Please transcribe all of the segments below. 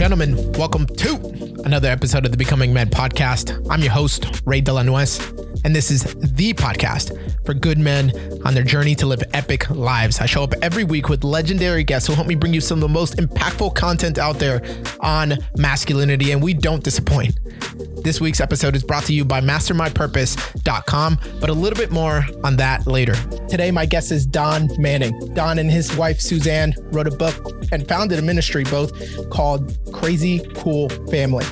gentlemen, welcome to another episode of the Becoming Men podcast. I'm your host, Ray Delanuez, and this is the podcast for good men on their journey to live epic lives. I show up every week with legendary guests who help me bring you some of the most impactful content out there on masculinity, and we don't disappoint. This week's episode is brought to you by mastermypurpose.com, but a little bit more on that later. Today, my guest is Don Manning. Don and his wife, Suzanne, wrote a book and founded a ministry both called Crazy Cool Family.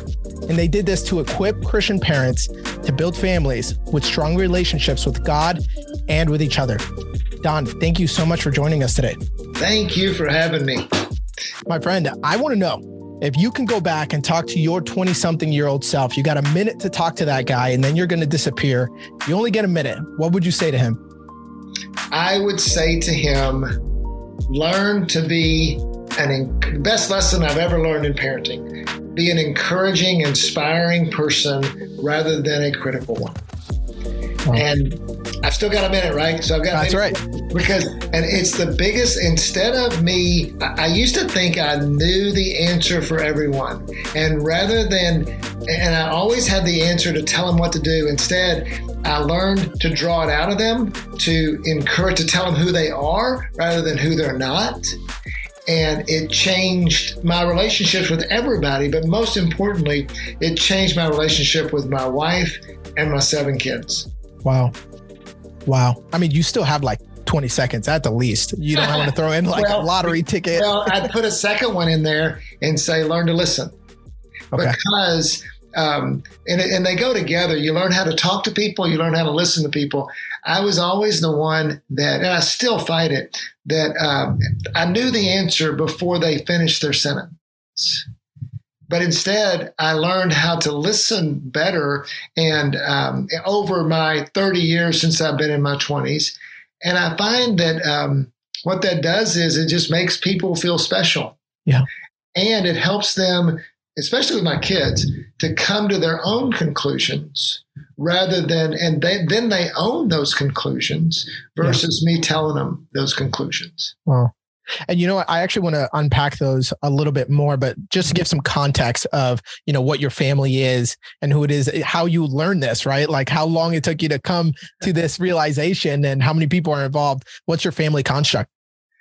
And they did this to equip Christian parents to build families with strong relationships with God and with each other. Don, thank you so much for joining us today. Thank you for having me. My friend, I want to know if you can go back and talk to your 20 something year old self, you got a minute to talk to that guy and then you're going to disappear. You only get a minute. What would you say to him? I would say to him, learn to be an the best lesson I've ever learned in parenting. Be an encouraging, inspiring person rather than a critical one. Oh. And I've still got a minute, right? So I've got that's right. Because and it's the biggest. Instead of me, I, I used to think I knew the answer for everyone, and rather than, and I always had the answer to tell them what to do. Instead, I learned to draw it out of them, to encourage, to tell them who they are rather than who they're not. And it changed my relationships with everybody, but most importantly, it changed my relationship with my wife and my seven kids. Wow. Wow. I mean, you still have like 20 seconds at the least. You don't want to throw in like well, a lottery ticket. well, I'd put a second one in there and say, learn to listen. Okay. Because, um, and, and they go together. You learn how to talk to people, you learn how to listen to people. I was always the one that, and I still fight it, that um, I knew the answer before they finished their sentence. But instead, I learned how to listen better. And um, over my 30 years since I've been in my 20s, and I find that um, what that does is it just makes people feel special. Yeah. And it helps them, especially with my kids, to come to their own conclusions rather than, and they, then they own those conclusions versus yeah. me telling them those conclusions. Wow. And you know what? I actually want to unpack those a little bit more, but just to give some context of, you know, what your family is and who it is, how you learn this, right? Like how long it took you to come to this realization and how many people are involved. What's your family construct?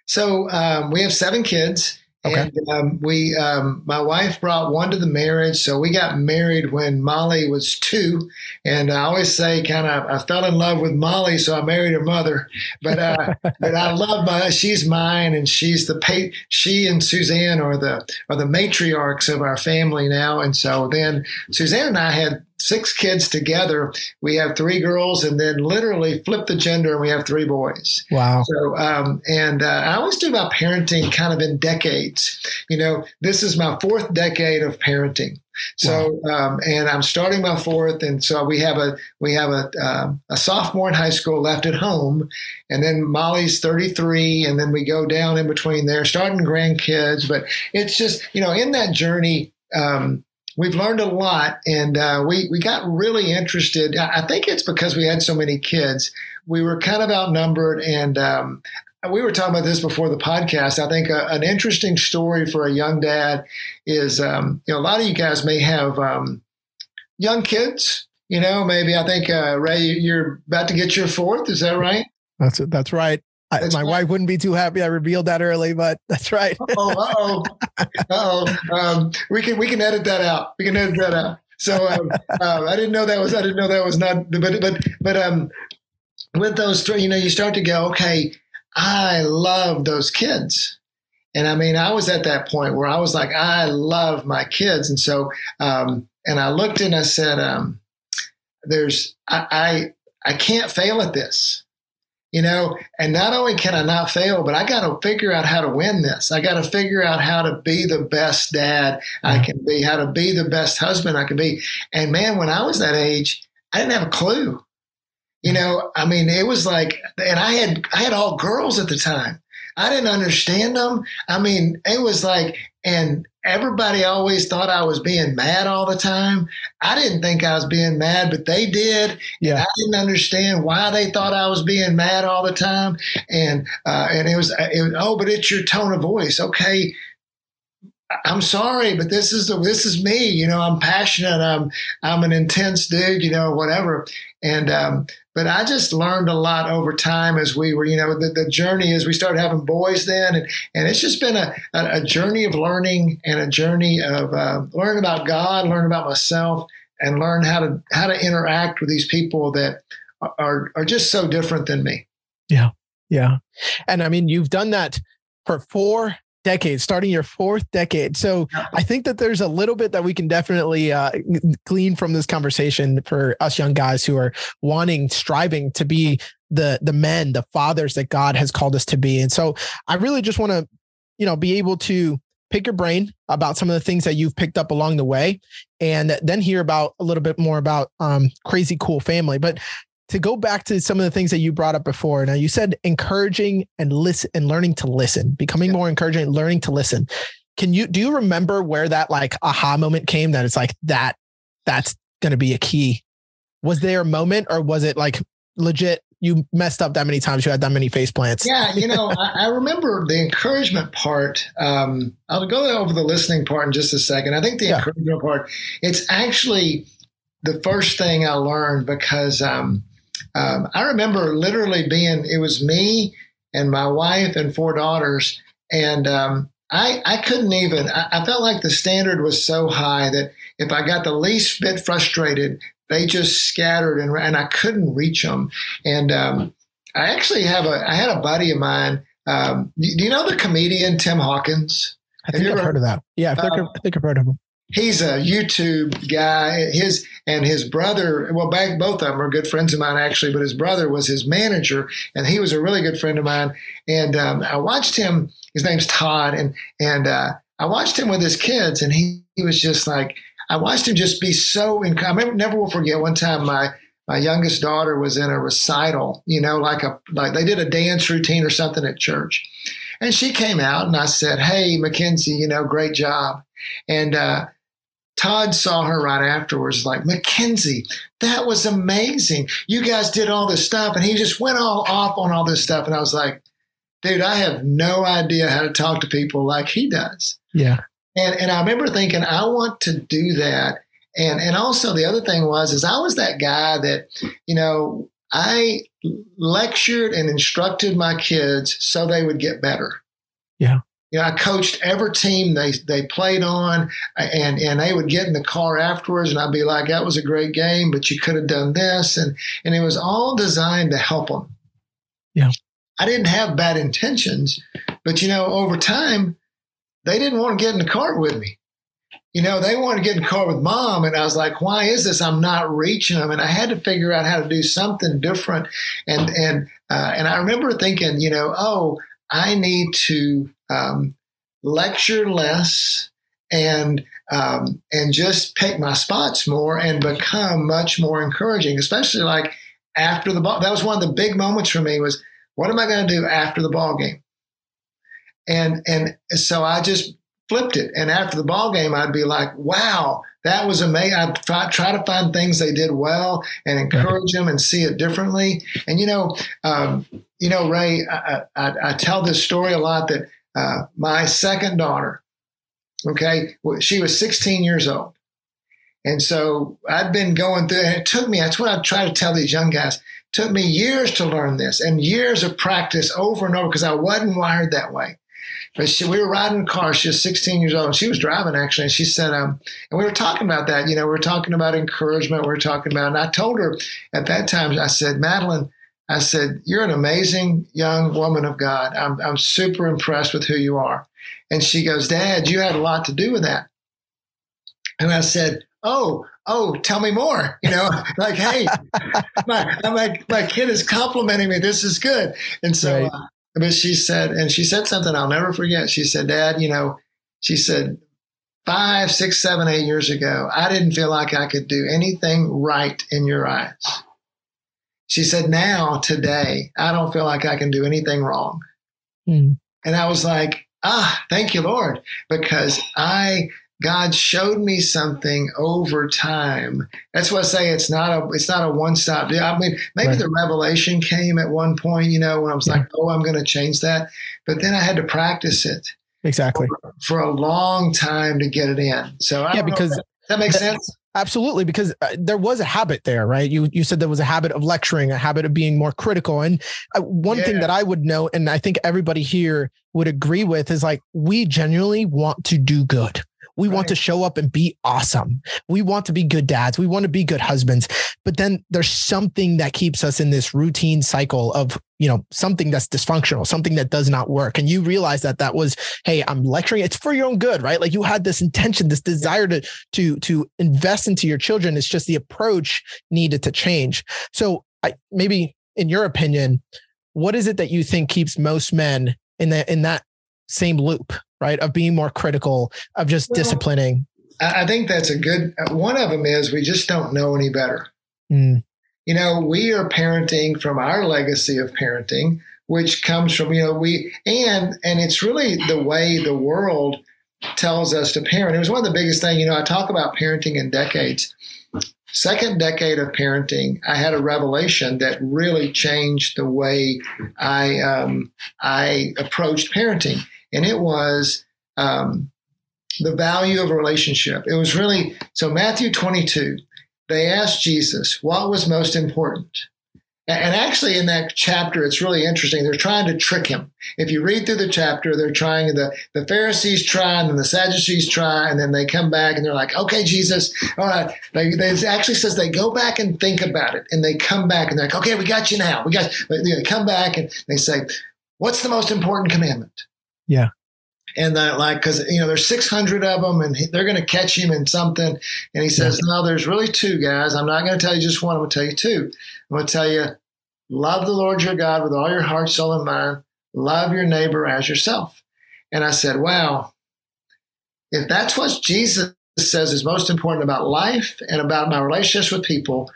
So um, we have seven kids. Okay. And um, we, um, my wife brought one to the marriage. So we got married when Molly was two. And I always say, kind of, I fell in love with Molly, so I married her mother. But uh, but I love my, she's mine, and she's the pa- she and Suzanne are the are the matriarchs of our family now. And so then Suzanne and I had six kids together. We have three girls, and then literally flip the gender, and we have three boys. Wow! So, um, and uh, I always do my parenting kind of in decades. You know, this is my fourth decade of parenting. So, wow. um, and I'm starting my fourth, and so we have a we have a uh, a sophomore in high school left at home, and then Molly's 33, and then we go down in between there, starting grandkids. But it's just you know in that journey. Um, we've learned a lot, and uh, we we got really interested. I think it's because we had so many kids. We were kind of outnumbered, and um, we were talking about this before the podcast. I think a, uh, an interesting story for a young dad is, um, you know, a lot of you guys may have um, young kids. You know, maybe I think uh, Ray, you're about to get your fourth. Is that right? That's that's right. I, my right. wife wouldn't be too happy I revealed that early, but that's right. oh, oh, oh. Um, we can we can edit that out. We can edit that out. So um, uh, I didn't know that was I didn't know that was not. But but but um, with those three, you know, you start to go, okay, I love those kids. And I mean, I was at that point where I was like, I love my kids. And so, um, and I looked and I said, um, there's, I, I, I can't fail at this you know? And not only can i not fail but i got to figure out how to win this. I got to figure out how to be the best dad i can be how to be the best husband i can be. And man when i was that age i didn't have a clue. You know i mean it was like and i had i had all girls at the time i didn't understand them i mean it was like and everybody always thought I was being mad all the time. I didn't think I was being mad, but they did. Yeah. I didn't understand why they thought I was being mad all the time. And uh, and it was, it was oh, but it's your tone of voice. Okay, I'm sorry, but this is the this is me. You know, I'm passionate. I'm I'm an intense dude. You know, whatever. And um, but I just learned a lot over time as we were. You know, the, the journey as we started having boys then, and and it's just been a a, a journey of learning and a journey of uh, learning about God, learn about myself, and learn how to how to interact with these people that are are just so different than me. Yeah, yeah, and I mean, you've done that for four decade, starting your fourth decade. So I think that there's a little bit that we can definitely uh, glean from this conversation for us young guys who are wanting, striving to be the the men, the fathers that God has called us to be. And so I really just want to, you know, be able to pick your brain about some of the things that you've picked up along the way and then hear about a little bit more about um, crazy cool family but to go back to some of the things that you brought up before. Now you said encouraging and listen and learning to listen, becoming yeah. more encouraging, learning to listen. Can you do you remember where that like aha moment came that it's like that that's going to be a key? Was there a moment or was it like legit you messed up that many times you had that many face plants yeah you know I, I, remember the encouragement part um, i'll go over the listening part in just a second i think the yeah. encouragement part it's actually the first thing i learned because um, um, I remember literally being, it was me and my wife and four daughters. And um, I, I couldn't even, I, I, felt like the standard was so high that if I got the least bit frustrated, they just scattered and, and I couldn't reach them. And um, I actually have a, I had a buddy of mine. Um, do you know the comedian Tim Hawkins? I think I've heard of that. Yeah, I think, uh, I think I've heard of him he's a YouTube guy. His and his brother, well, back both of them are good friends of mine actually, but his brother was his manager, and he was a really good friend of mine. And um, I watched him. His name's Todd, and and uh, I watched him with his kids, and he, he was just like I watched him just be so. Inc- I remember, never will forget one time my. My youngest daughter was in a recital, you know, like a like they did a dance routine or something at church, and she came out and I said, "Hey, Mackenzie, you know, great job." And uh, Todd saw her right afterwards, like, Mackenzie, that was amazing. You guys did all this stuff. And he just went all off on all this stuff. And I was like, dude, I have no idea how to talk to people like he does. Yeah. And, and I remember thinking, I want to do that. And, and also the other thing was, is I was that guy that, you know, I lectured and instructed my kids so they would get better. Yeah you know, I coached every team they they played on, and and they would get in the car afterwards, and I'd be like, "That was a great game, but you could have done this," and and it was all designed to help them. Yeah, I didn't have bad intentions, but you know, over time, they didn't want to get in the car with me. You know, they wanted to get in the car with mom, and I was like, "Why is this? I'm not reaching them." And I had to figure out how to do something different, and and uh, and I remember thinking, you know, oh I need to um, lecture less and um, and just pick my spots more and become much more encouraging, especially like after the ball. That was one of the big moments for me was what am I going to do after the ball game? And and so I just flipped it. And after the ball game, I'd be like, wow, that was amazing. I'd try, try to find things they did well and encourage them and see it differently. And, you know, um, you know, Ray, I, I, I, tell this story a lot that uh, my second daughter, okay, she was 16 years old. And so I'd been going through, and it took me, that's what I try to tell these young guys, took me years to learn this and years of practice over and over because I wasn't wired that way. But she, we were riding in a car. She was 16 years old, and she was driving actually. And she said, um, and we were talking about that. You know, we were talking about encouragement. We were talking about, and I told her at that time, I said, Madeline, I said, you're an amazing young woman of God. I'm, I'm super impressed with who you are. And she goes, Dad, you had a lot to do with that. And I said, Oh, oh, tell me more. You know, like, hey, my, my, my kid is complimenting me. This is good. And so, right. uh, but she said, and she said something I'll never forget. She said, Dad, you know, she said, five, six, seven, eight years ago, I didn't feel like I could do anything right in your eyes. She said, now, today, I don't feel like I can do anything wrong. Mm. And I was like, ah, thank you, Lord, because I God showed me something over time. That's why I say it's not a it's not a one stop deal. I mean, maybe right. the revelation came at one point, you know, when I was yeah. like, oh, I'm going to change that, but then I had to practice it. exactly for, for, a long time to get it in. So I yeah, because that, that, makes that, sense. Absolutely, because uh, there was a habit there, right? You you said there was a habit of lecturing, a habit of being more critical, and uh, one yeah. thing that I would note, and I think everybody here would agree with, is like we genuinely want to do good. We right. want to show up and be awesome. We want to be good dads. We want to be good husbands. But then there's something that keeps us in this routine cycle of, you know, something that's dysfunctional, something that does not work. And you realize that that was, hey, I'm lecturing. It's for your own good, right? Like you had this intention, this desire to to to invest into your children. It's just the approach needed to change. So I, maybe in your opinion, what is it that you think keeps most men in that in that same loop right? Of being more critical, of just well, disciplining. I think that's a good one of them is we just don't know any better. Mm. You know, we are parenting from our legacy of parenting, which comes from, you know, we and and it's really the way the world tells us to parent. It was one of the biggest things, you know, I talk about parenting in decades. Second decade of parenting, I had a revelation that really changed the way I um, I approached parenting and it was um, the value of a relationship. It was really so Matthew 22. They asked Jesus what was most important. And actually, in that chapter, it's really interesting. They're trying to trick him. If you read through the chapter, they're trying the the Pharisees try, and then the Sadducees try, and then they come back and they're like, "Okay, Jesus, all right." They, they actually says they go back and think about it, and they come back and they're like, "Okay, we got you now. We got." They come back and they say, "What's the most important commandment?" Yeah. And that, like, because you know, there's 600 of them, and they're going to catch him in something. And he says. "No, there's really two guys. I'm not going to tell you just one. I'm going to tell you two. I'm going to tell you, love the Lord your God with all your heart, soul, and mind. Love your neighbor as yourself." And I said, "Wow, if that's what Jesus says is most important about life and about my relationships with people,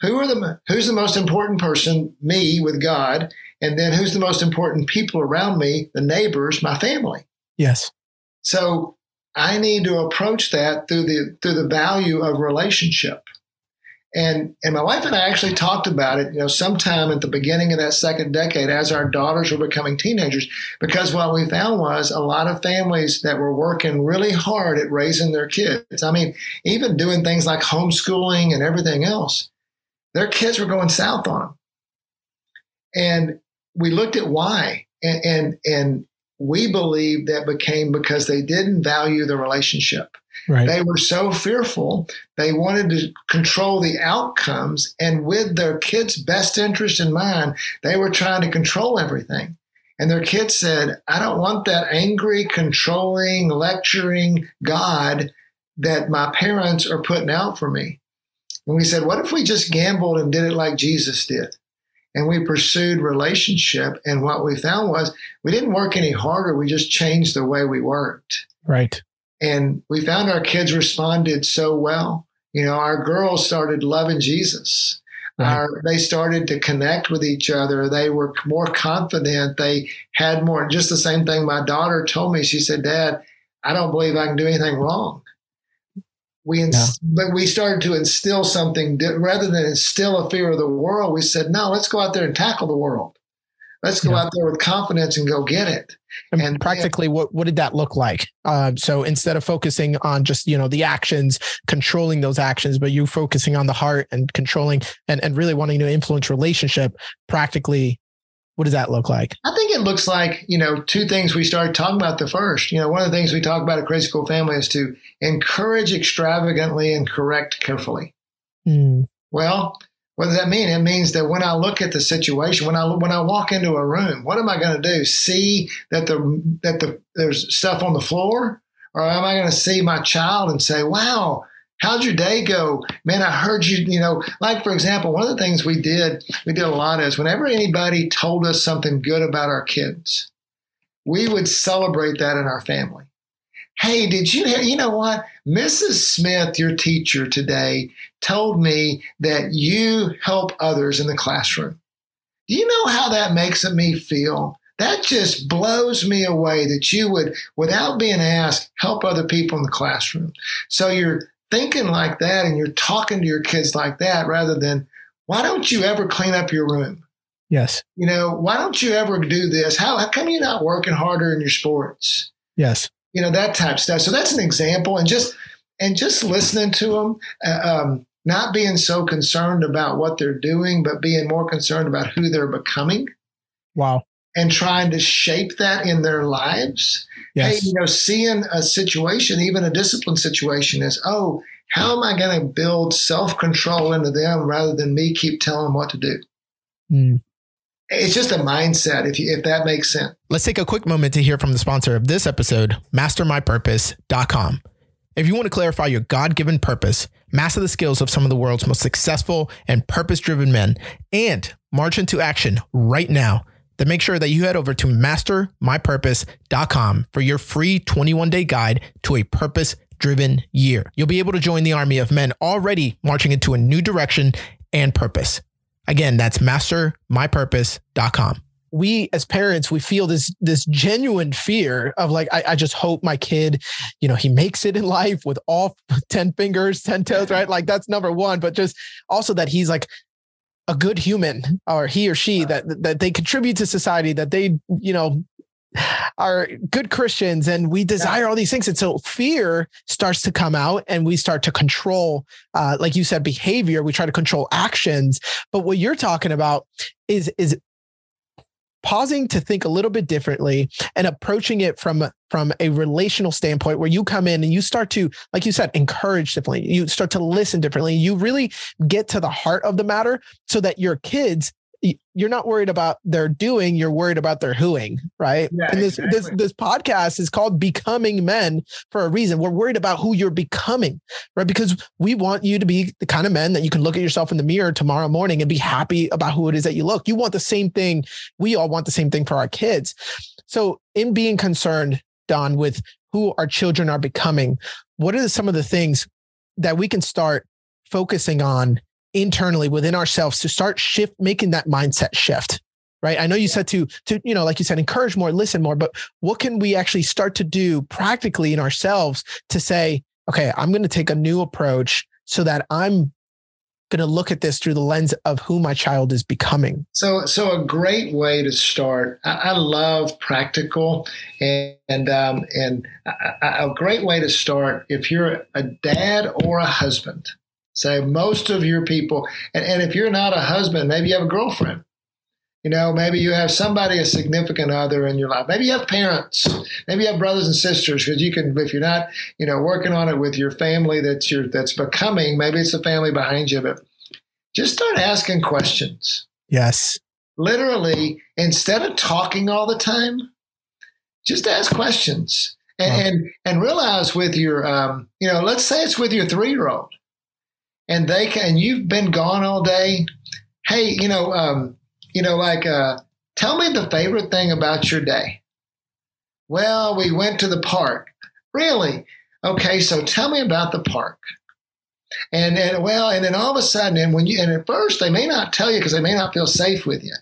who are the who's the most important person? Me with God." And then who's the most important people around me? The neighbors, my family. Yes. So I need to approach that through the through the value of relationship. And and my wife and I actually talked about it, you know, sometime at the beginning of that second decade as our daughters were becoming teenagers, because what we found was a lot of families that were working really hard at raising their kids. I mean, even doing things like homeschooling and everything else, their kids were going south on them. And we looked at why. And, and, and we believe that became because they didn't value the relationship. Right. They were so fearful. They wanted to control the outcomes. And with their kids' best interest in mind, they were trying to control everything. And their kids said, I don't want that angry, controlling, lecturing God that my parents are putting out for me. And we said, what if we just gambled and did it like Jesus did? And we pursued relationship. And what we found was we didn't work any harder. We just changed the way we worked. Right. And we found our kids responded so well. You know, our girls started loving Jesus. Right. Our, they started to connect with each other. They were more confident. They had more, just the same thing my daughter told me. She said, Dad, I don't believe I can do anything wrong we ins- yeah. but we started to instill something rather than instill a fear of the world we said no let's go out there and tackle the world let's go yeah. out there with confidence and go get it and, and practically and, what what did that look like um, so instead of focusing on just you know the actions controlling those actions but you focusing on the heart and controlling and, and really wanting to influence relationship practically what does that look like? I think it looks like, you know, two things we started talking about the first. You know, one of the things we talk about at Crazy Cool Family is to encourage extravagantly and correct carefully. Mm. Well, what does that mean? It means that when I look at the situation, when I when I walk into a room, what am I going to do? See that the that the there's stuff on the floor, or am I going to see my child and say, "Wow, How'd your day go? Man, I heard you, you know, like for example, one of the things we did, we did a lot is whenever anybody told us something good about our kids, we would celebrate that in our family. Hey, did you hear? You know what? Mrs. Smith, your teacher today, told me that you help others in the classroom. Do you know how that makes me feel? That just blows me away that you would, without being asked, help other people in the classroom. So you're thinking like that and you're talking to your kids like that rather than, why don't you ever clean up your room? Yes. You know, why don't you ever do this? How, how come you're not working harder in your sports? Yes. You know, that type stuff. So that's an example. And just, and just listening to them, uh, um, not being so concerned about what they're doing, but being more concerned about who they're becoming. Wow. And trying to shape that in their lives. Yes. Hey, you know, seeing a situation, even a discipline situation, is, oh, how am I going to build self control into them rather than me keep telling them what to do? Mm. It's just a mindset, if, you, if that makes sense. Let's take a quick moment to hear from the sponsor of this episode, mastermypurpose.com. If you want to clarify your God given purpose, master the skills of some of the world's most successful and purpose driven men, and march into action right now, then make sure that you head over to mastermypurpose.com for your free 21 day guide to a purpose driven year. You'll be able to join the army of men already marching into a new direction and purpose. Again, that's mastermypurpose.com. We as parents, we feel this this genuine fear of like, I, I just hope my kid, you know, he makes it in life with all 10 fingers, 10 toes, right? Like that's number one. But just also that he's like a good human or he or she that that they contribute to society, that they, you know, are good Christians and we desire all these things. And so fear starts to come out and we start to control, uh, like you said, behavior. We try to control actions. But what you're talking about is, is pausing to think a little bit differently and approaching it from from a relational standpoint where you come in and you start to like you said encourage differently. You start to listen differently. You really get to the heart of the matter so that your kids you're not worried about their doing you're worried about their whoing right? Yeah, and this exactly. this this podcast is called becoming men for a reason. We're worried about who you're becoming right? Because we want you to be the kind of men that you can look at yourself in the mirror tomorrow morning and be happy about who it is that you look. You want the same thing. We all want the same thing for our kids. So in being concerned don with who our children are becoming what are some of the things that we can start focusing on internally within ourselves to start shift making that mindset shift right? I know you said to to you know like you said encourage more listen more but what can we actually start to do practically in ourselves to say okay i'm going to take a new approach so that i'm going to look at this through the lens of who my child is becoming. So so a great way to start i, I love practical and and um, and a, a great way to start if you're a dad or a husband so most of your people, and, and if you're not a husband, maybe you have a girlfriend. You know, maybe you have somebody, a significant other in your life. Maybe you have parents. Maybe you have brothers and sisters because you can, if you're not, you know, working on it with your family that's your that's becoming. Maybe it's the family behind you, but just start asking questions. Yes. Literally, instead of talking all the time, just ask questions and wow. and, and realize with your, um, you know, let's say it's with your three year old and they can, you've been gone all day. Hey, you know, um, you know, like, uh, tell me the favorite thing about your day. Well, we went to the park. Really? Okay, so tell me about the park. And then, well, and then all of a sudden, and when you, and at first they may not tell you because they may not feel safe with you.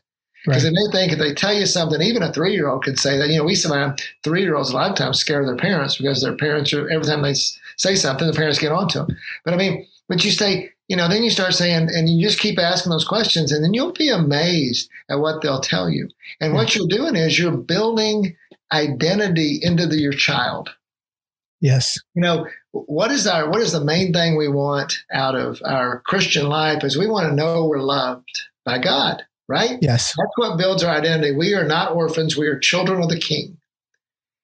Because right. they may think if they tell you something, even a three year old could say that. You know, we sometimes three year olds a lot of times scare their parents because their parents are every time they say something, the parents get onto them. But I mean, but you say, you know, then you start saying, and you just keep asking those questions, and then you'll be amazed at what they'll tell you. And what hmm. you're doing is you're building identity into the, your child. Yes. You know, what is our what is the main thing we want out of our Christian life is we want to know we're loved by God, right? Yes. That's what builds our identity. We are not orphans, we are children of the king.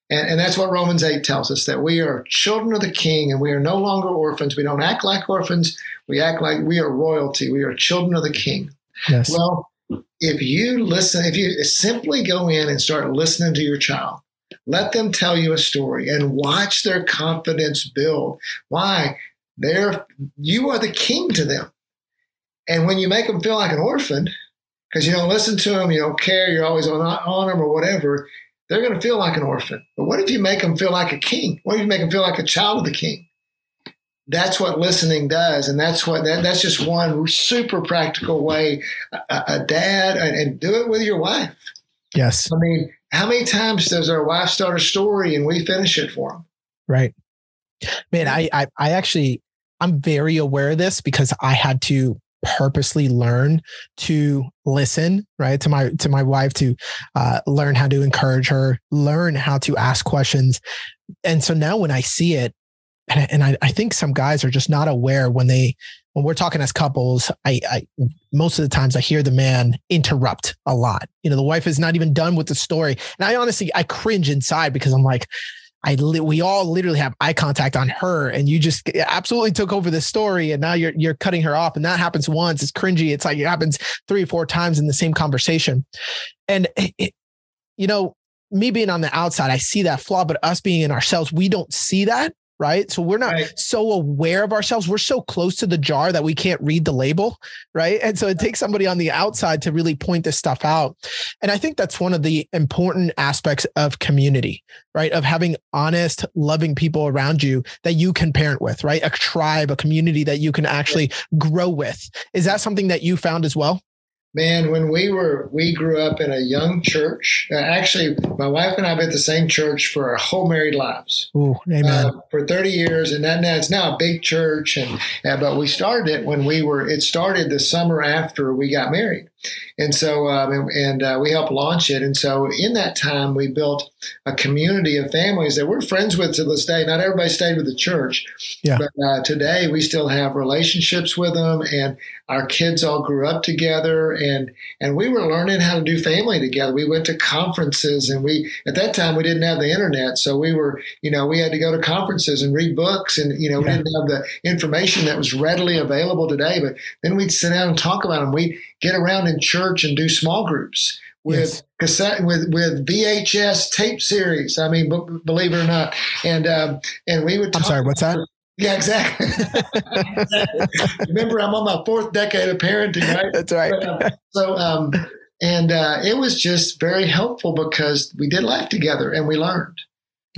And, and, that's what Romans 8 tells us that we are children of the king and we are no longer orphans. We don't act like orphans. We act like we are royalty. We are children of the king. Yes. Well, if you listen, if you simply go in and start listening to your child, let them tell you a story and watch their confidence build. Why? They're, you are the king to them. And when you make them feel like an orphan, because you don't listen to them, you don't care, you're always on, on them or whatever, they're going to feel like an orphan. But what if you make them feel like a king? What if you make them feel like a child of the king? That's what listening does, and that's what that, that's just one super practical way. A, a dad and, and do it with your wife. Yes, I mean, how many times does our wife start a story and we finish it for them? Right, man. I I, I actually I'm very aware of this because I had to purposely learn to listen right to my to my wife to uh, learn how to encourage her learn how to ask questions. And so now when i see it and, and I, I think some guys are just not aware when they when we're talking as couples I, I most of the times i hear the man interrupt a lot. You know the wife is not even done with the story. And i honestly i cringe inside because i'm like I li- we all literally have eye contact on her, and you just absolutely took over the story, and now you're you're cutting her off, and that happens once. It's cringy. It's like it happens three or four times in the same conversation, and it, you know, me being on the outside, I see that flaw, but us being in ourselves, we don't see that right? So we're not right. so aware of ourselves. We're so close to the jar that we can't read the label, right? And so it takes somebody on the outside to really point this stuff out. And I think that's one of the important aspects of community, right? Of having honest, loving people around you that you can parent with, right? A tribe, a community that you can actually grow with. Is that something that you found as well? Man, when we were, we grew up in a young church. Uh, actually, my wife and I have been at the same church for our whole married lives. Ooh, amen. Uh, for 30 years. And that, now it's now a big church. And, uh, but we started it when we were, it started the summer after we got married. And so, um, and, and uh, we helped launch it. And so, in that time, we built a community of families that we're friends with to this day. Not everybody stayed with the church, yeah. but uh, today we still have relationships with them, and our kids all grew up together, and and we were learning how to do family together. We went to conferences, and we at that time we didn't have the internet, so we were, you know, we had to go to conferences and read books, and you know, yeah. we didn't have the information that was readily available today. But then we'd sit down and talk about them. We get around in church and do small groups with yes. cassette with with VHS tape series. I mean, b- believe it or not, and um, and we would. I'm sorry. What's that? Yeah, exactly. Remember, I'm on my fourth decade of parenting, right? That's right. But, um, so, um, and uh, it was just very helpful because we did life together and we learned.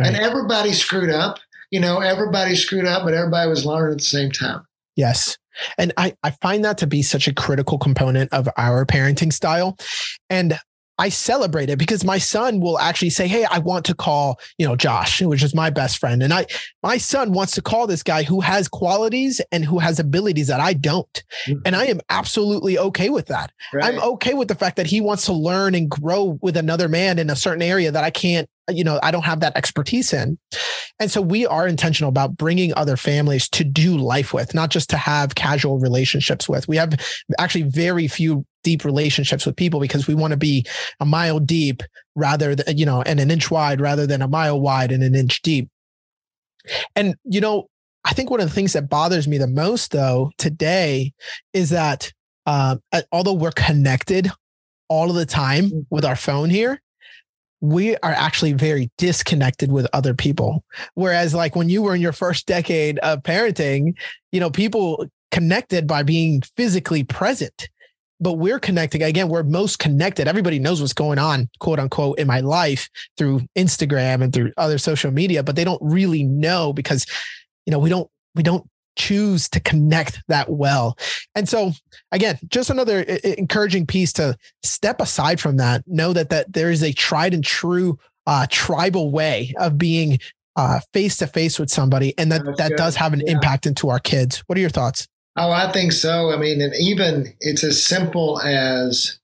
Right. And everybody screwed up. You know, everybody screwed up, but everybody was learning at the same time. Yes. And I, I find that to be such a critical component of our parenting style. And I celebrate it because my son will actually say, Hey, I want to call, you know, Josh, which is my best friend. And I, my son wants to call this guy who has qualities and who has abilities that I don't. Mm-hmm. And I am absolutely okay with that. Right. I'm okay with the fact that he wants to learn and grow with another man in a certain area that I can't you know i don't have that expertise in. And so we are intentional about bringing other families to do life with not just to have casual relationships with. We have actually very few deep relationships with people because we want to be a mile deep rather than you know and an inch wide rather than a mile wide and an inch deep. And you know i think one of the things that bothers me the most though today is that um, although we're connected all of the time mm-hmm. with our phone here we are actually very disconnected with other people. Whereas, like when you were in your first decade of parenting, you know, people connected by being physically present. But we're connecting again, we're most connected. Everybody knows what's going on, quote unquote, in my life through Instagram and through other social media, but they don't really know because, you know, we don't we don't choose to connect that well. And so again, just another encouraging piece to step aside from that, know that that there is a tried and true uh, tribal way of being face to face with somebody and that That's that good. does have an yeah. impact into our kids. What are your thoughts? Oh, I think so. I mean, and even it's as simple as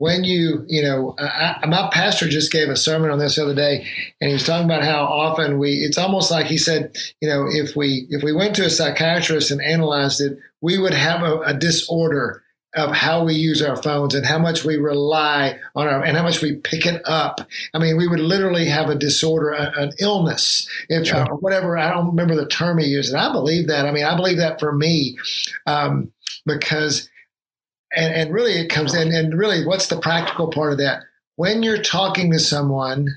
when you, you know, I, my pastor just gave a sermon on this the other day, and he was talking about how often we, it's almost like he said, you know, if we if we went to a psychiatrist and analyzed it, we would have a, a disorder of how we use our phones and how much we rely on our and how much we pick it up. I mean, we would literally have a disorder, a, an illness, if sure. uh, whatever. I don't remember the term he used, and I believe that. I mean, I believe that for me um, because and, and really it comes in and really what's the practical part of that? When you're talking to someone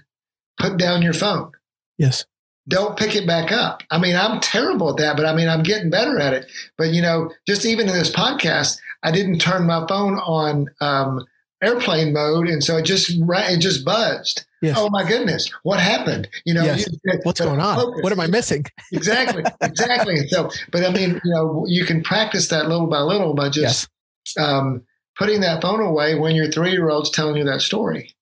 put down your phone. Yes. Don't pick it back up. I mean i'm terrible at that but i mean i'm getting better at it. But you know just even in this podcast i didn't turn my phone on um, airplane mode and so it just it just buzzed. Yes. oh my goodness. What happened? You know yes. you, what's going on? focus. what am i missing? Exactly. Exactly. So but i mean you know you can practice that little by little by just yes um, putting that phone away when your three year old's telling you that story.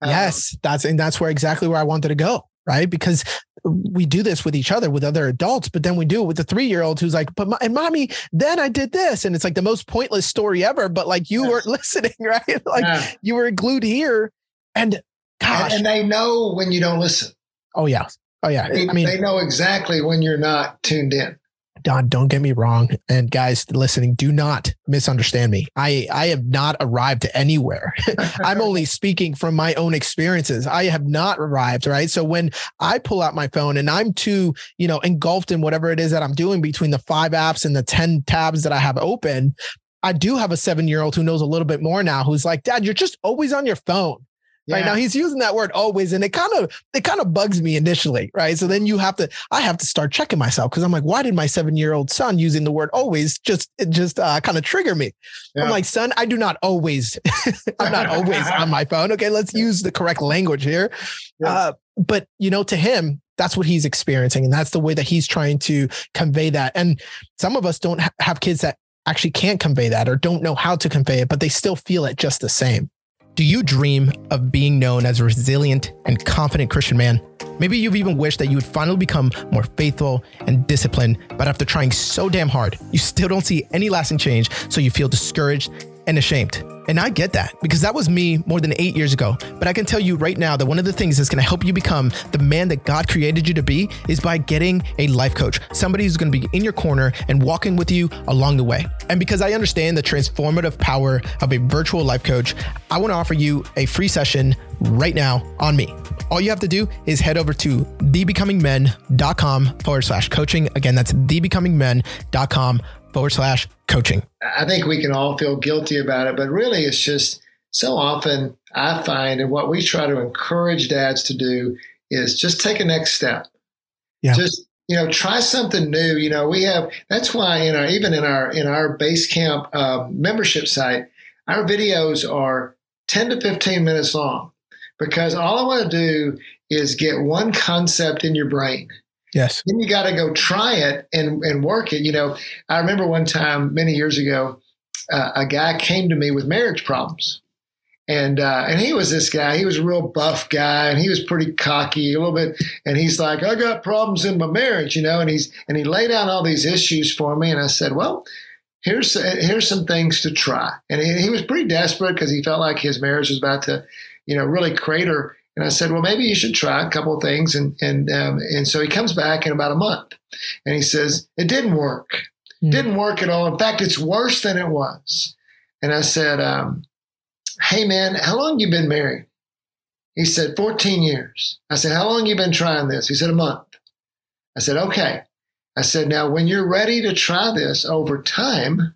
Um, yes, that's and that's where exactly where I wanted to go. right? Because we do this with each other, with other adults, but then we do it with the three year old who's like, but my, and mommy, then I did this. And it's like the most pointless story ever, but like you yes. weren't listening, right? like yeah. you were glued here. And gosh. And, and, they know when you don't listen. Oh, yeah. Oh, yeah. They, I mean, they know exactly when you're not tuned in. Don, don't get me wrong. And guys listening, do not misunderstand me. I, I have not arrived anywhere. I'm only speaking from my own experiences. I have not arrived, right? So when I pull out my phone and I'm too, you know, engulfed in whatever it is that I'm doing between the five apps and the 10 tabs that I have open, I do have a seven year old who knows a little bit more now who's like, Dad, you're just always on your phone. Yeah. Right now, he's using that word always, and it kind of it kind of bugs me initially, right? So then you have to, I have to start checking myself because I'm like, why did my seven year old son using the word always just it just uh, kind of trigger me? Yeah. I'm like, son, I do not always, I'm not always on my phone. Okay, let's use the correct language here. Yeah. Uh, but you know, to him, that's what he's experiencing, and that's the way that he's trying to convey that. And some of us don't ha- have kids that actually can't convey that or don't know how to convey it, but they still feel it just the same. Do you dream of being known as a resilient and confident Christian man? Maybe you've even wished that you would finally become more faithful and disciplined, but after trying so damn hard, you still don't see any lasting change, so you feel discouraged and ashamed. And I get that because that was me more than eight years ago. But I can tell you right now that one of the things that's going to help you become the man that God created you to be is by getting a life coach, somebody who's going to be in your corner and walking with you along the way. And because I understand the transformative power of a virtual life coach, I want to offer you a free session right now on me. All you have to do is head over to thebecomingmen.com forward slash coaching. Again, that's thebecomingmen.com forward slash coaching? I think we can all feel guilty about it, but really it's just so often I find, and what we try to encourage dads to do is just take a next step. Yeah. Just you know, try something new. You know, we have that's why in our even in our in our base camp uh, membership site, our videos are ten to fifteen minutes long because all I want to do is get one concept in your brain Yes. Then you got to go try it and, and work it. You know, I remember one time many years ago, uh, a guy came to me with marriage problems. And uh, and he was this guy. He was a real buff guy, and he was pretty cocky a little bit. And he's like, "I got problems in my marriage," you know. And he's and he laid out all these issues for me. And I said, "Well, here's here's some things to try." And he, he was pretty desperate because he felt like his marriage was about to, you know, really crater. And I said, well, maybe you should try a couple of things. And and um, and so he comes back in about a month, and he says it didn't work. Mm. Didn't work at all. In fact, it's worse than it was. And I said, um, hey man, how long you been married? He said 14 years. I said, how long you been trying this? He said a month. I said, okay. I said, now when you're ready to try this over time,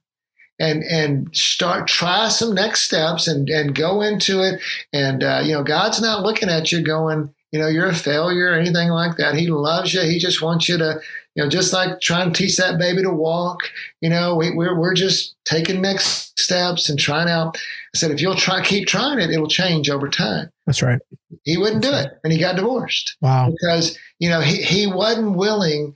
and and start try some next steps and and go into it. And uh, you know god's not looking at you going you know you're a failure or anything like that. He loves you. He just wants you to you know just like trying to teach that baby to walk you know we, we're, we're just taking next steps and trying out. I said if you'll try keep trying it it'll change over time. That's right. He wouldn't do it and he got divorced. Wow. Because you know he, he wasn't willing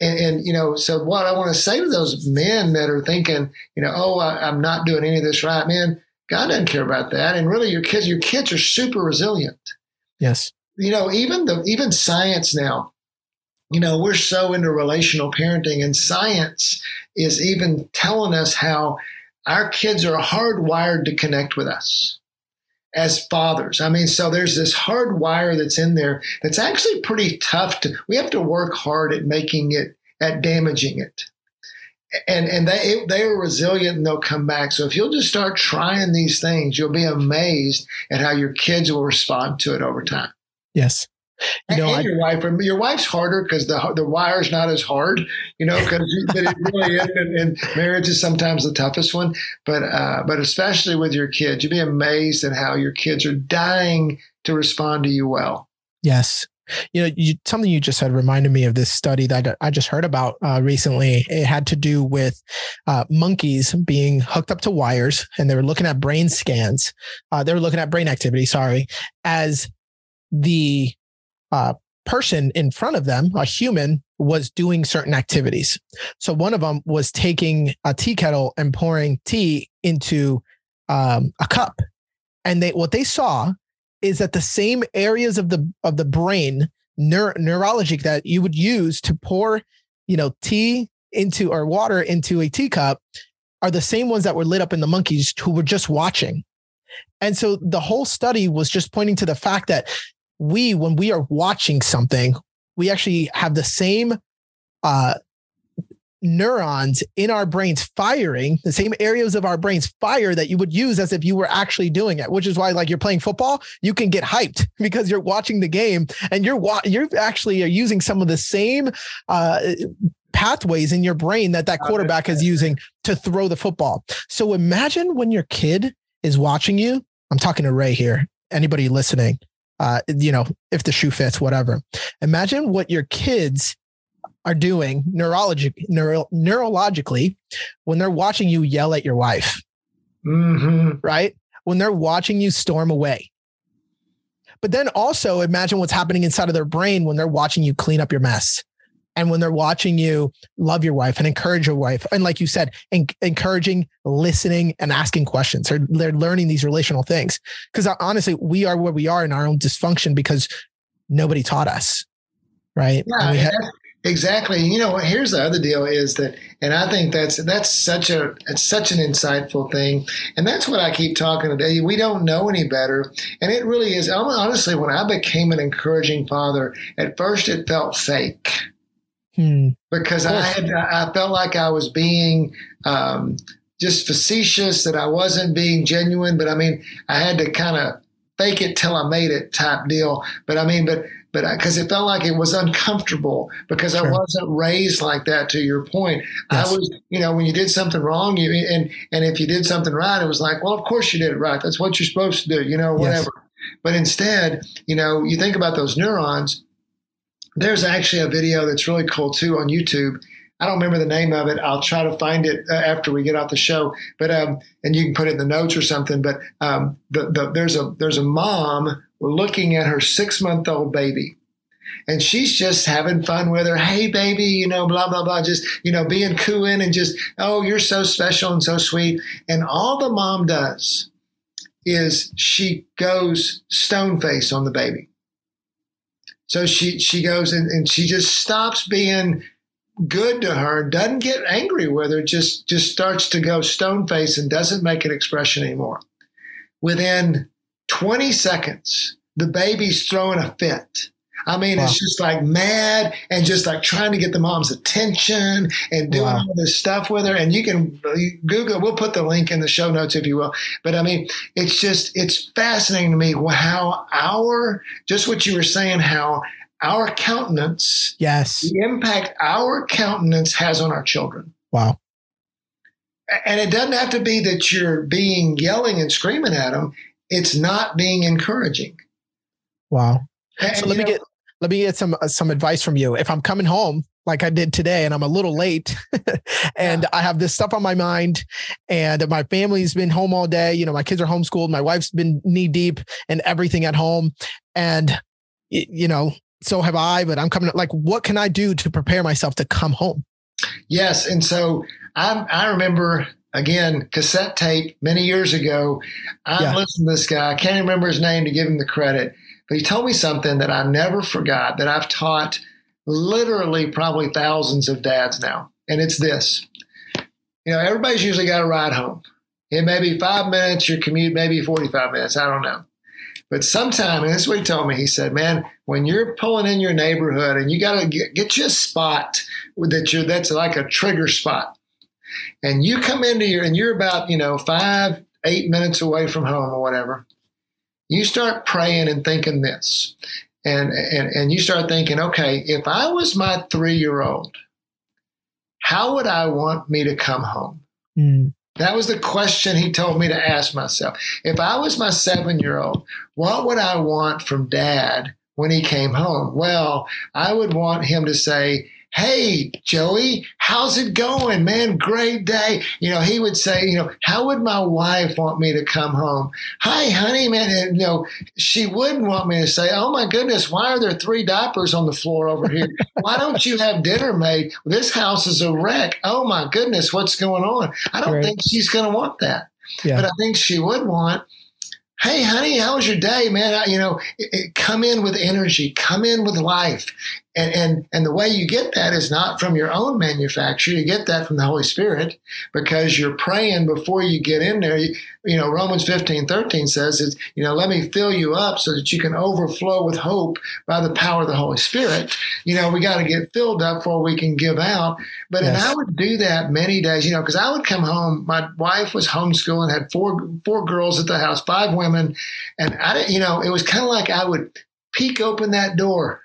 and, and, you know, so what I want to say to those men that are thinking, you know, oh, I, am not doing any of this right, man. God doesn't care about that. And really, your kids, your kids are super resilient. Yes. You know, even the even science now. You know, we're so into relational parenting, and science is even telling us how our kids are hardwired to connect with us as fathers. I mean, so there's this hard wire that's in there that's actually pretty tough to, we have to work hard at making it, at damaging it. And, and they, they are resilient and they'll come back. So if you'll just start trying these things, you'll be amazed at how your kids will respond to it over time. Yes. You know, and I, your wife, your wife's harder because the the wire's not as hard, you know, because it really is. And, and, marriage is sometimes the toughest one, but uh, but especially with your kids, you'd be amazed at how your kids are dying to respond to you well. Yes, you know, you, something you just said reminded me of this study that I just heard about uh, recently. It had to do with uh, monkeys being hooked up to wires, and they were looking at brain scans. Uh, they were looking at brain activity, sorry, as the uh, person in front of them, a human, was doing certain activities. So one of them was taking a tea kettle and pouring tea into um, a cup, and they what they saw is that the same areas of the of the brain neur- neurology that you would use to pour, you know, tea into or water into a teacup are the same ones that were lit up in the monkeys who were just watching. And so the whole study was just pointing to the fact that we, when we are watching something, we actually have the same uh, neurons in our brains firing the same areas of our brains fire that you would use as if you were actually doing it which is why like you're playing football you can get hyped because you're watching the game and you're wa- you're actually are using some of the same uh, pathways in your brain that that quarterback is using to throw the football. So imagine when your kid is watching you i'm talking to ray here anybody listening uh, you know if the shoe fits whatever imagine what your kids are doing neurologic, neuro, neurologically when they're watching you yell at your wife, Mm-hmm. right? When they're watching you storm away. But then also imagine what's happening inside of their brain when they're watching you clean up your mess and when they're watching you love your wife and encourage your wife. And like you said, en- encouraging, listening, and asking questions. They're, they're learning these relational things. Because uh, honestly, we are where we are in our own dysfunction because nobody taught us. Right. Yeah, we and had- exactly. You know, here's the other deal is that, and I think that's that's such a it's such an insightful thing, and that's what I keep talking today. We don't know any better, and it really is. Honestly, when I became an encouraging father, at first it felt fake Hmm. because I had I felt like I was being um, just facetious, that I wasn't being genuine. But I mean, I had to kind of fake it till I made it type deal. But I mean, but but because it felt like it was uncomfortable because I wasn't raised like that. To your point, Yes. I was, you know, when you did something wrong, you and and if you did something right, it was like, well, of course you did it right. That's what you're supposed to do, you know, Yes. whatever. But instead, you know, you think about those neurons. There's actually a video that's really cool too on YouTube. I don't remember the name of it. I'll try to find it uh, after we get off the show. But um, and you can put it in the notes or something. But um, the, the, there's a there's a mom looking at her six month old baby, and she's just having fun with her. Hey, baby, you know, blah blah blah. Just you know, being cooing and just oh, you're so special and so sweet. And all the mom does is she goes stone face on the baby. So she she goes and, and she just stops being good to her, doesn't get angry with her, just just starts to go stone face and doesn't make an expression anymore. Within 20 seconds, the baby's throwing a fit. I mean, Wow. it's just like mad and just like trying to get the mom's attention and doing Wow. all this stuff with her. And you can uh, you Google, we'll put the link in the show notes if you will. But I mean, it's just, it's fascinating to me how our, just what you were saying, how our countenance Yes. the impact our countenance has on our children. Wow. And it doesn't have to be that you're being yelling and screaming at them. It's not being encouraging. Wow. And, So let me know, get let me get some uh, some advice from you. If I'm coming home like I did today and I'm a little late and I have this stuff on my mind and my family's been home all day, you know, my kids are homeschooled, my wife's been knee deep and everything at home and you know, so have I, but I'm coming like what can I do to prepare myself to come home? Yes, and so I I remember again cassette tape many years ago. I'm Yeah. listening to this guy. I can't remember his name to give him the credit, but he told me something that I never forgot that I've taught literally probably thousands of dads now, and it's this. You know, everybody's usually got a ride home. It may be five minutes, your commute may be 45 minutes. I don't know. But sometime, and this is what he told me, he said, man, when you're pulling in your neighborhood and you got to get, get you a spot that you're, that's like a trigger spot. And you come into your, and you're about, you know, five, eight minutes away from home or whatever. You start praying and thinking this. And, and, and you start thinking, okay, if I was my three year old, how would I want me to come home? Mm, That was the question he told me to ask myself. If I was my seven year old, what would I want from dad when he came home? Well, I would want him to say, Hey, Joey, how's it going, man? Great day. You know, he would say, you know, how would my wife want me to come home? Hi, honey, man. And, you know, she wouldn't want me to say, oh my goodness, why are there three diapers on the floor over here? why don't you have dinner made? This house is a wreck. Oh my goodness, what's going on? I don't Right. think she's going to want that. Yeah. But I think she would want, hey, honey, how was your day, man? I, you know, it, it, come in with energy, come in with life. And, and, and the way you get that is not from your own manufacture. You get that from the Holy Spirit because you're praying before you get in there. You, you know, Romans 15, 13 says, it's, you know, let me fill you up so that you can overflow with hope by the power of the Holy Spirit. You know, we got to get filled up before we can give out. But, yes. and I would do that many days, you know, because I would come home. My wife was homeschooling, had four, four girls at the house, five women. And I didn't, you know, it was kind of like I would peek open that door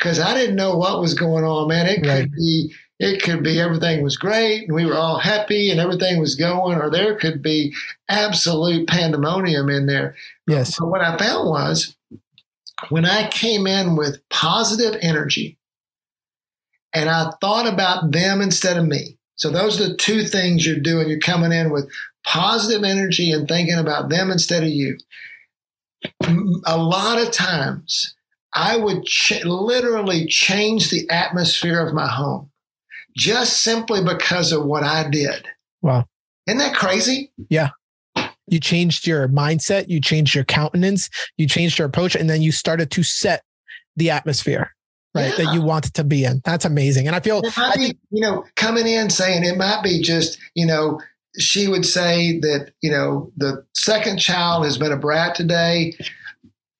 because I didn't know what was going on, man. It right. could be it could be everything was great and we were all happy and everything was going, or there could be absolute pandemonium in there. Yes. So what I found was when I came in with positive energy and I thought about them instead of me. So those are the two things you're doing. You're coming in with positive energy and thinking about them instead of you. A lot of times I would ch- literally change the atmosphere of my home just simply because of what I did. Wow. Isn't that crazy? Yeah. You changed your mindset, you changed your countenance, you changed your approach, and then you started to set the atmosphere right yeah. that you wanted to be in that's amazing and i feel I think, you know coming in saying it might be just you know she would say that you know the second child has been a brat today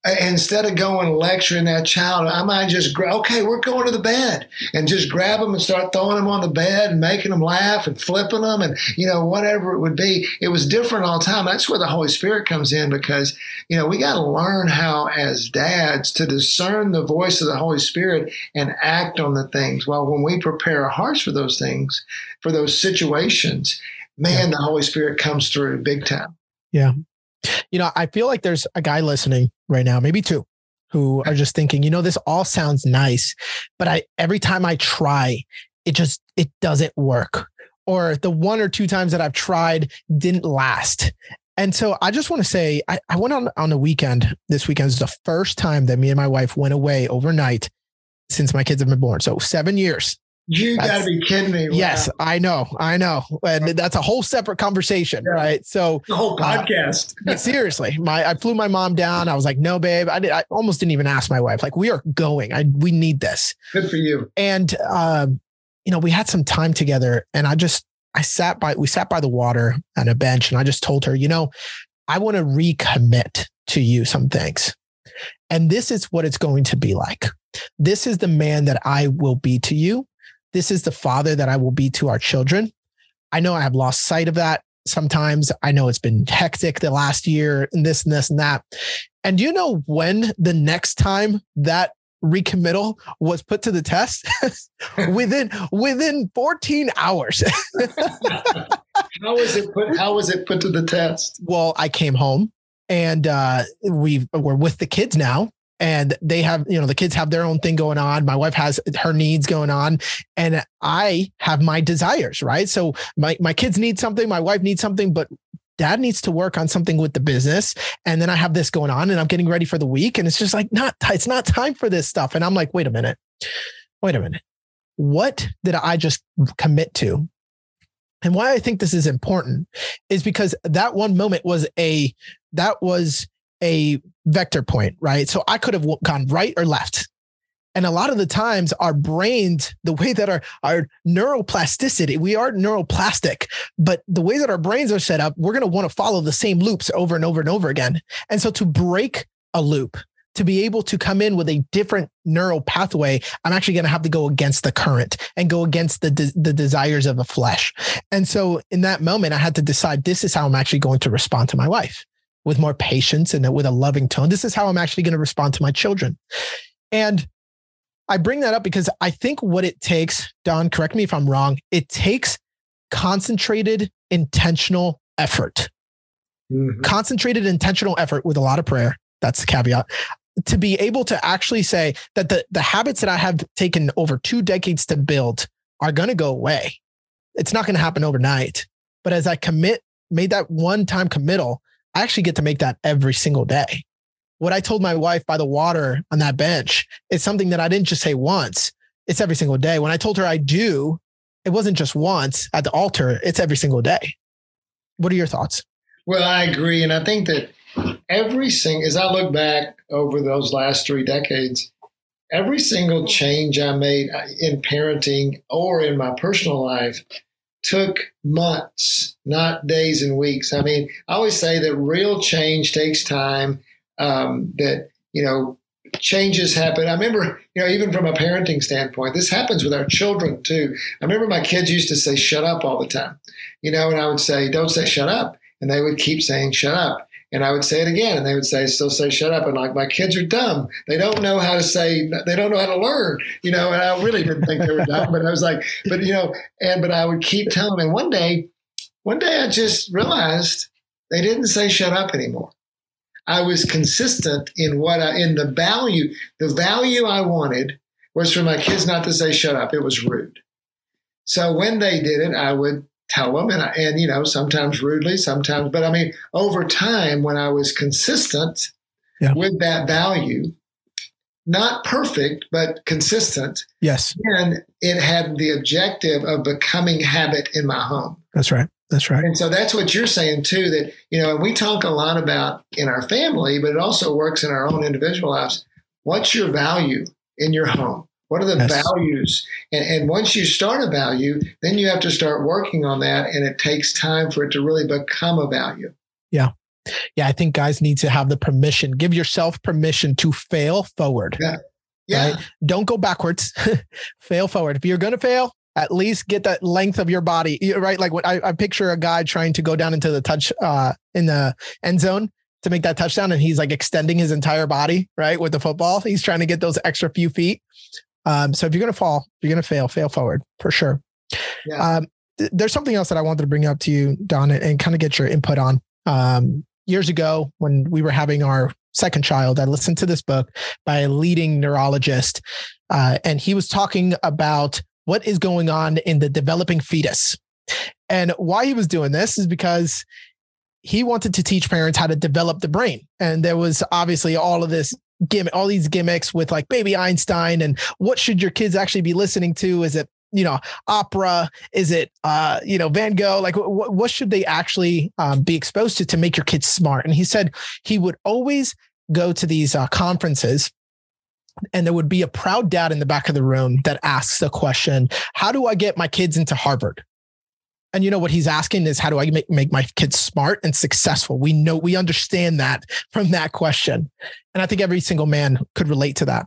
Uh, instead of going lecturing that child, I might just grab, okay, we're going to the bed and just grab them and start throwing them on the bed and making them laugh and flipping them and, you know, whatever it would be. It was different all the time. That's where the Holy Spirit comes in because, you know, we got to learn how as dads to discern the voice of the Holy Spirit and act on the things. Well, when we prepare our hearts for those things, for those situations, man, the Holy Spirit comes through big time. Yeah. You know, I feel like there's a guy listening right now, maybe two, who are just thinking, you know, this all sounds nice, but I every time I try, it just it doesn't work. Or the one or two times that I've tried didn't last. And so I just want to say I, I went on on the weekend. This weekend is the first time that me and my wife went away overnight since my kids have been born. So seven years. You got to be kidding me. Wow. Yes, I know. I know. And that's a whole separate conversation, yeah. right? So the whole uh, podcast. Uh, seriously, my I flew my mom down. I was like, "No, babe." I, did, I almost didn't even ask my wife. Like, we are going. I we need this. Good for you. And um, you know, we had some time together, and I just I sat by we sat by the water on a bench, and I just told her, you know, I want to recommit to you some things, and this is what it's going to be like. This is the man that I will be to you this is the father that I will be to our children. I know I have lost sight of that sometimes. I know it's been hectic the last year and this and this and that. And do you know when the next time that recommittal was put to the test? within within 14 hours. how was it put how was it put to the test? Well, I came home and uh, we were with the kids now and they have you know the kids have their own thing going on. My wife has her needs going on and i have my desires right? So my my kids need something my wife needs something but dad needs to work on something with the business and then i have this going on and i'm getting ready for the week and it's just like not it's not time for this stuff. And i'm like wait a minute. Wait a minute. What did i just commit to? And why i think this is important is because that one moment was a that was a vector point, right? So I could have gone right or left. And a lot of the times our brains, the way that our, our neuroplasticity, we are neuroplastic, but the way that our brains are set up, we're going to want to follow the same loops over and over and over again. And so to break a loop, to be able to come in with a different neural pathway, I'm actually going to have to go against the current and go against the, de- the desires of the flesh. And so in that moment, I had to decide this is how I'm actually going to respond to my wife with more patience and with a loving tone. This is how I'm actually going to respond to my children. And I bring that up because I think what it takes, Don, correct me if I'm wrong, it takes concentrated, intentional effort. Mm-hmm. Concentrated, intentional effort with a lot of prayer. That's the caveat. To be able to actually say that the, the habits that I have taken over two decades to build are going to go away. It's not going to happen overnight. But as I commit, made that one time committal, I actually get to make that every single day. What I told my wife by the water on that bench is something that I didn't just say once. It's every single day. When I told her I do, it wasn't just once at the altar, it's every single day. What are your thoughts? Well, I agree. And I think that every single, as I look back over those last three decades, every single change I made uh, in parenting or in my personal life took months, not days and weeks. I mean, I always say that real change takes time. Um, that you know, changes happen. I remember, you know, even from a parenting standpoint, this happens with our children too. I remember my kids used to say "shut up" all the time, you know, and I would say, "Don't say shut up," and they would keep saying "shut up." And I would say it again, and they would say, still say, shut up. And like, my kids are dumb. They don't know how to say, they don't know how to learn, you know, and I really didn't think they were dumb, but I was like, but, you know, and, but I would keep telling them. And one day, one day I just realized they didn't say shut up anymore. I was consistent in what I, in the value, the value I wanted was for my kids not to say shut up. It was rude. So when they did it, I would tell them and, I, and you know sometimes rudely sometimes but i mean over time when i was consistent yeah. with that value not perfect but consistent yes. and it had the objective of becoming habit in my home. That's right. That's right. And so that's what you're saying too that you know we talk a lot about in our family but it also works in our own individual lives. What's your value in your home what are the yes. values? And, and once you start a value, then you have to start working on that. And it takes time for it to really become a value. Yeah. Yeah. I think guys need to have the permission, give yourself permission to fail forward. Yeah. Yeah. Right? Don't go backwards, fail forward. If you're going to fail, at least get that length of your body, right? Like what I, I picture a guy trying to go down into the touch, uh, in the end zone to make that touchdown and he's like extending his entire body right with the football he's trying to get those extra few feet um, so if you're going to fall, you're going to fail, fail forward for sure. Yeah. Um, th- there's something else that I wanted to bring up to you, Don, and, and kind of get your input on. Um, years ago, when we were having our second child, I listened to this book by a leading neurologist, uh, and he was talking about what is going on in the developing fetus. And why he was doing this is because he wanted to teach parents how to develop the brain. And there was obviously all of this gimmick, all these gimmicks with like baby Einstein and what should your kids actually be listening to? Is it, you know, opera? Is it, uh, you know, Van Gogh? Like what, what should they actually um, be exposed to to make your kids smart? And he said he would always go to these uh, conferences and there would be a proud dad in the back of the room that asks the question, how do I get my kids into Harvard? And you know what he's asking is how do I make, make my kids smart and successful? We know we understand that from that question. And I think every single man could relate to that.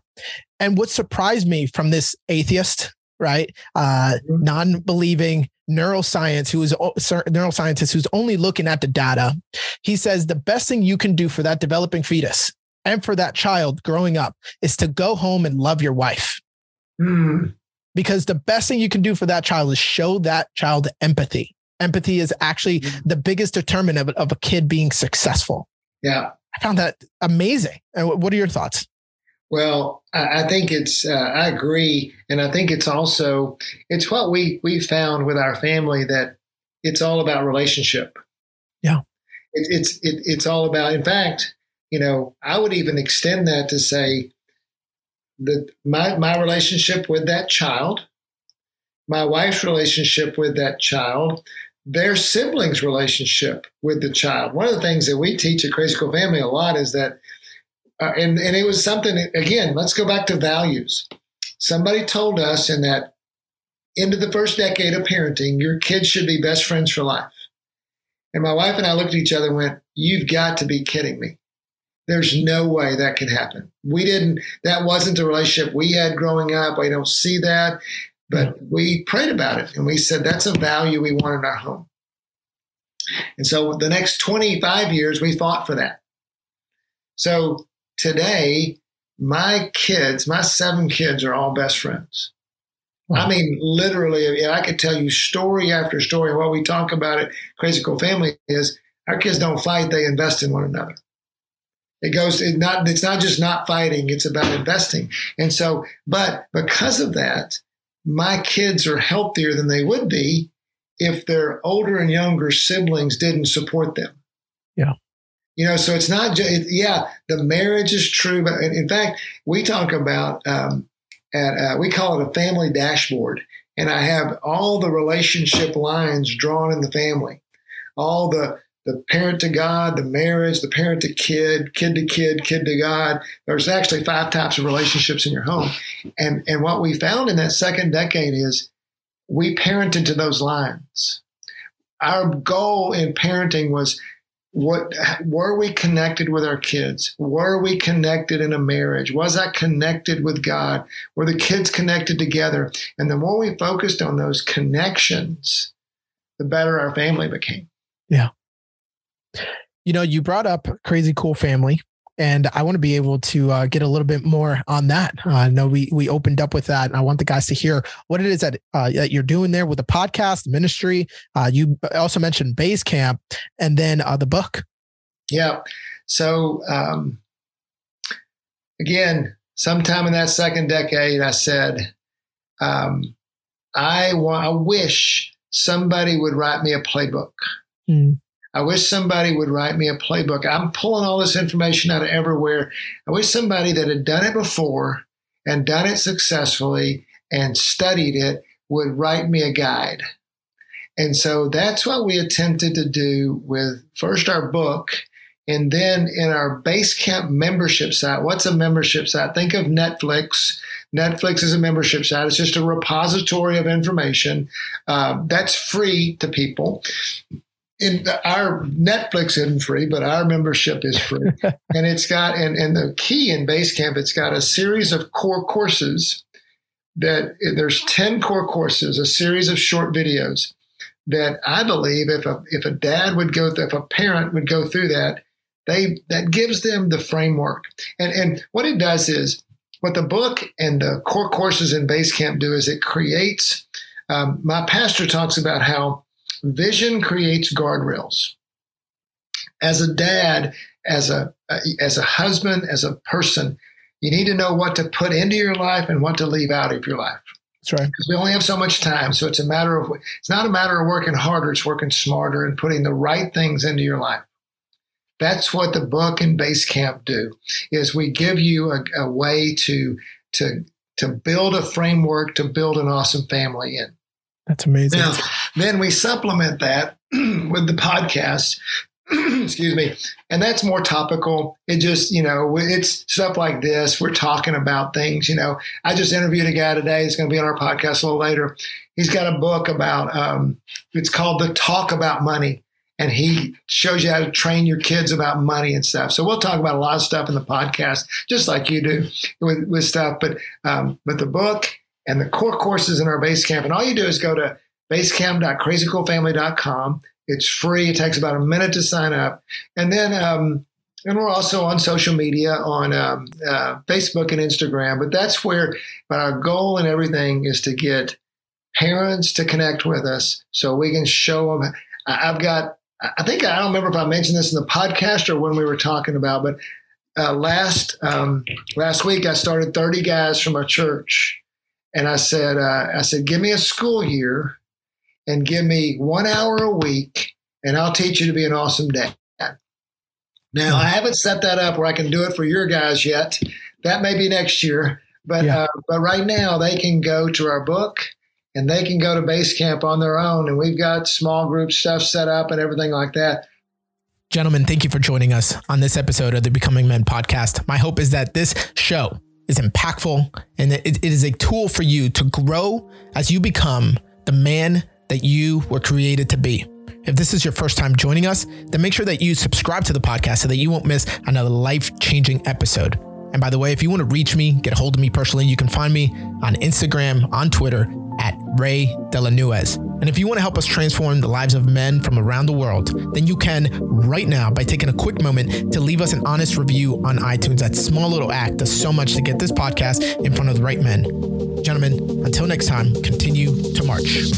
And what surprised me from this atheist, right? Uh, mm-hmm. non-believing neuroscience who is a neuroscientist who's only looking at the data. He says the best thing you can do for that developing fetus and for that child growing up is to go home and love your wife. Mm because the best thing you can do for that child is show that child empathy. Empathy is actually mm-hmm. the biggest determinant of, of a kid being successful. Yeah. I found that amazing. And what are your thoughts? Well, I think it's. Uh, I agree, and I think it's also it's what we we found with our family that it's all about relationship. Yeah, it, it's it, it's all about. In fact, you know, I would even extend that to say the my my relationship with that child, my wife's relationship with that child, their siblings' relationship with the child. One of the things that we teach at Crazy Cool Family a lot is that, uh, and and it was something again. Let's go back to values. Somebody told us in that into the first decade of parenting, your kids should be best friends for life. And my wife and I looked at each other and went, "You've got to be kidding me." There's no way that could happen. We didn't, that wasn't the relationship we had growing up. I don't see that. But we prayed about it and we said that's a value we want in our home. And so the next 25 years, we fought for that. So today, my kids, my seven kids are all best friends. Wow. I mean, literally, I could tell you story after story. What we talk about it, Crazy Cool Family, is our kids don't fight, they invest in one another. It goes it not it's not just not fighting, it's about investing. And so, but because of that, my kids are healthier than they would be if their older and younger siblings didn't support them. Yeah. You know, so it's not just, yeah, the marriage is true, but in fact, we talk about, um, at, uh, we call it a family dashboard. And I have all the relationship lines drawn in the family, all the the parent to God, the marriage, the parent to kid, kid to kid, kid to God. There's actually five types of relationships in your home. And, and what we found in that second decade is we parented to those lines. Our goal in parenting was what were we connected with our kids were we connected in a marriage was i connected with god were the kids connected together and the more we focused on those connections the better our family became yeah you know you brought up crazy cool family and I want to be able to uh, get a little bit more on that. Uh, I know we we opened up with that, and I want the guys to hear what it is that uh, that you're doing there with the podcast, ministry. Uh, you also mentioned Base Camp, and then uh, the book. Yeah. So um, again, sometime in that second decade, I said, um, I want, I wish somebody would write me a playbook. Mm. I wish somebody would write me a playbook. I'm pulling all this information out of everywhere. I wish somebody that had done it before and done it successfully and studied it would write me a guide. And so that's what we attempted to do with first our book and then in our Basecamp membership site. What's a membership site? Think of Netflix. Netflix is a membership site. It's just a repository of information uh, that's free to people in our Netflix isn't free, but our membership is free. and it's got, and, and the key in Basecamp, it's got a series of core courses that there's 10 core courses, a series of short videos that I believe if a, if a dad would go, if a parent would go through that, they, that gives them the framework. And, and what it does is what the book and the core courses in Basecamp do is it creates, um, my pastor talks about how Vision creates guardrails. As a dad, as a as a husband, as a person, you need to know what to put into your life and what to leave out of your life. That's right. Because we only have so much time, so it's a matter of it's not a matter of working harder; it's working smarter and putting the right things into your life. That's what the book and base camp do. Is we give you a, a way to to to build a framework to build an awesome family in. That's amazing. Now, then we supplement that with the podcast. excuse me. And that's more topical. It just, you know, it's stuff like this. We're talking about things, you know. I just interviewed a guy today. He's going to be on our podcast a little later. He's got a book about, um, it's called The Talk About Money. And he shows you how to train your kids about money and stuff. So we'll talk about a lot of stuff in the podcast, just like you do with, with stuff. But, um, but the book and the core courses in our base camp. And all you do is go to basecamp.crazycoolfamily.com. It's free. It takes about a minute to sign up. And then, um, and we're also on social media on um, uh, Facebook and Instagram. But that's where, but our goal and everything is to get parents to connect with us so we can show them. I've got, I think, I don't remember if I mentioned this in the podcast or when we were talking about, but uh, last um, last week I started 30 guys from our church and I said, uh, I said, give me a school year and give me one hour a week, and I'll teach you to be an awesome dad. Now, I haven't set that up where I can do it for your guys yet. That may be next year, but yeah. uh, but right now they can go to our book and they can go to base camp on their own, and we've got small group stuff set up and everything like that. Gentlemen, thank you for joining us on this episode of the Becoming Men podcast. My hope is that this show is impactful and it, it is a tool for you to grow as you become the man that you were created to be. If this is your first time joining us, then make sure that you subscribe to the podcast so that you won't miss another life changing episode. And by the way, if you want to reach me, get a hold of me personally, you can find me on Instagram, on Twitter at Ray Delanuez. Nuez. And if you want to help us transform the lives of men from around the world, then you can right now by taking a quick moment to leave us an honest review on iTunes. That small little act does so much to get this podcast in front of the right men. Gentlemen, until next time, continue to march.